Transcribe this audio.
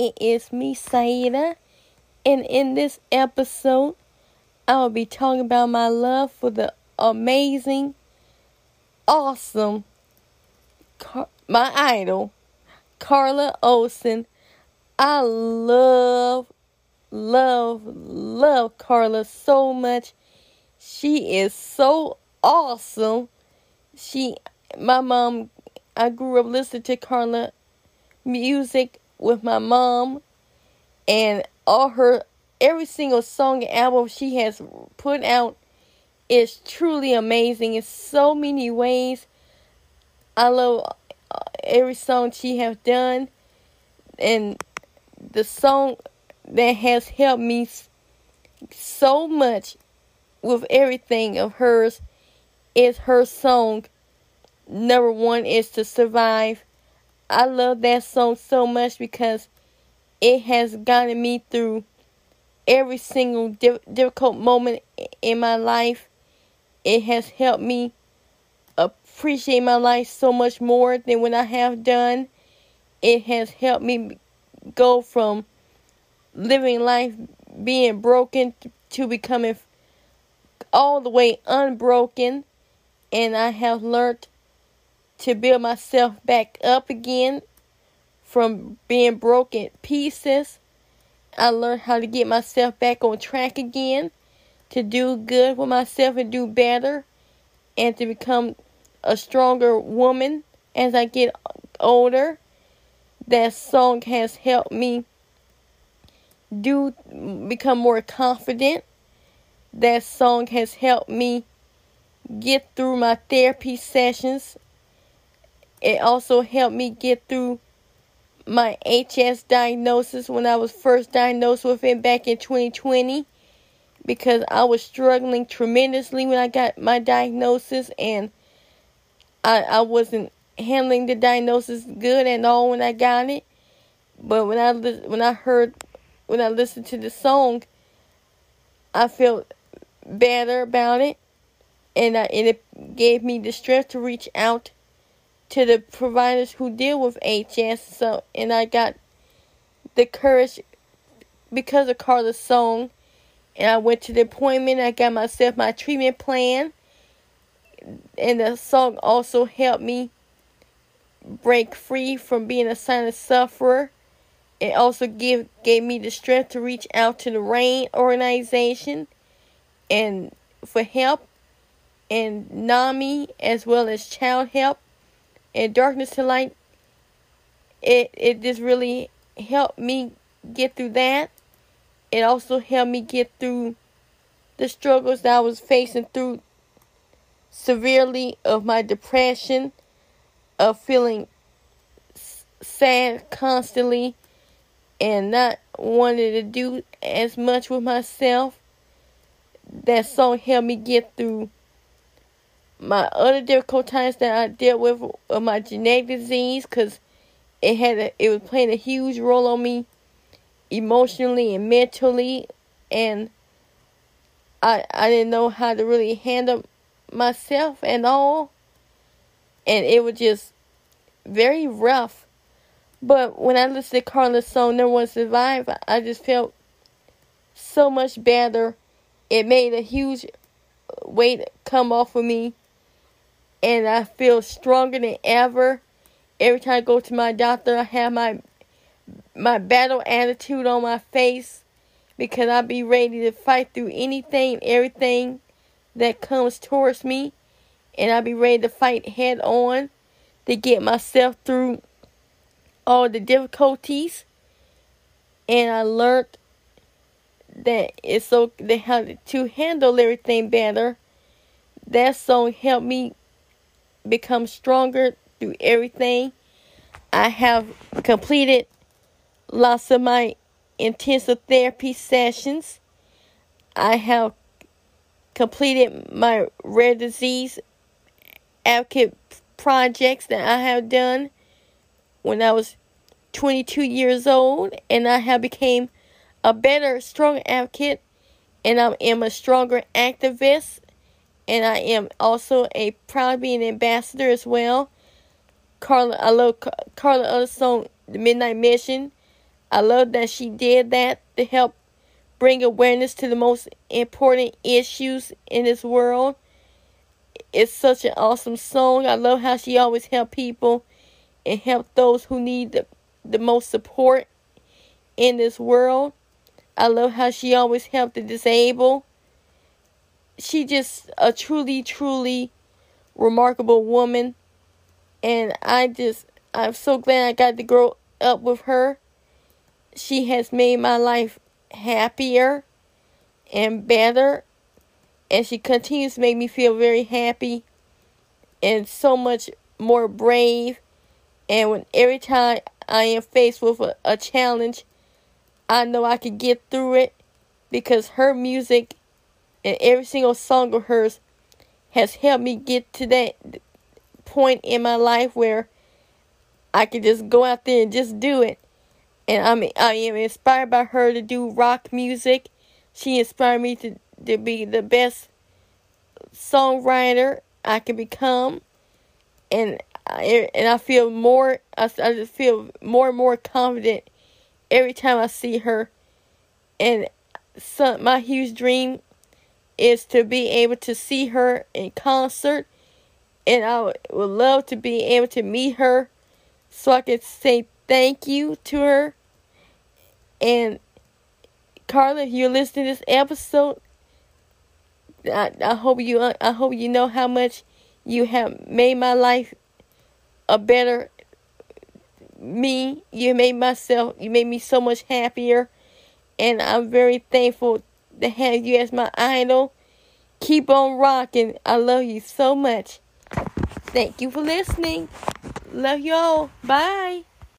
It is me, Saida, and in this episode, I will be talking about my love for the amazing, awesome, Car- my idol, Carla Olson. I love, love, love Carla so much. She is so awesome. She, my mom, I grew up listening to Carla music with my mom and all her every single song and album she has put out is truly amazing in so many ways. I love uh, every song she has done and the song that has helped me so much with everything of hers is her song number one is to survive I love that song so much because it has gotten me through every single difficult moment in my life. It has helped me appreciate my life so much more than when I have done. It has helped me go from living life being broken to becoming all the way unbroken. And I have learned to build myself back up again from being broken pieces. I learned how to get myself back on track again, to do good for myself and do better, and to become a stronger woman as I get older. That song has helped me do become more confident. That song has helped me get through my therapy sessions it also helped me get through my HS diagnosis when I was first diagnosed with it back in 2020 because I was struggling tremendously when I got my diagnosis and I I wasn't handling the diagnosis good at all when I got it. But when I when I heard when I listened to the song, I felt better about it, and I, and it gave me the strength to reach out to the providers who deal with HS. So, and I got the courage because of Carla's song. And I went to the appointment. I got myself my treatment plan. And the song also helped me break free from being a silent sufferer. It also give gave me the strength to reach out to the RAINN organization and for help and NAMI as well as Childhelp and darkness to light it it just really helped me get through that. It also helped me get through the struggles that I was facing through severely of my depression of feeling sad constantly and not wanting to do as much with myself. That song helped me get through my other difficult times that I dealt with with my genetic disease because it had a, it was playing a huge role on me emotionally and mentally and I I didn't know how to really handle myself and all and it was just very rough. But when I listened to Carla's song No One Survive I just felt so much better. It made a huge weight come off of me and I feel stronger than ever. Every time I go to my doctor, I have my my battle attitude on my face because I be ready to fight through anything, everything that comes towards me, and I be ready to fight head on to get myself through all the difficulties. And I learned that it's so to handle everything better. That song helped me become stronger through everything. I have completed lots of my intensive therapy sessions. I have completed my rare disease advocate projects that I have done when I was 22 years old and I have became a better strong advocate and I am a stronger activist and I am also a proud being ambassador as well. Carla, I love Carla other song, The Midnight Mission. I love that she did that to help bring awareness to the most important issues in this world. It's such an awesome song. I love how she always help people and help those who need the, the most support in this world. I love how she always helped the disabled. She just a truly, truly remarkable woman. And I just, I'm so glad I got to grow up with her. She has made my life happier and better. And she continues to make me feel very happy and so much more brave. And when every time I am faced with a, a challenge, I know I can get through it because her music and every single song of hers has helped me get to that point in my life where I can just go out there and just do it. And I'm I am inspired by her to do rock music. She inspired me to, to be the best songwriter I can become. And I, and I feel more I, I just feel more and more confident every time I see her. And some, my huge dream is to be able to see her in concert. And I would, love to be able to meet her so I can say thank you to her. And Carla, if you're listening to this episode, I, I hope you I hope you know how much you have made my life a better me. You made myself you made me so much happier and I'm very thankful to have you as my idol. Keep on rocking. I love you so much. Thank you for listening. Love you all. Bye.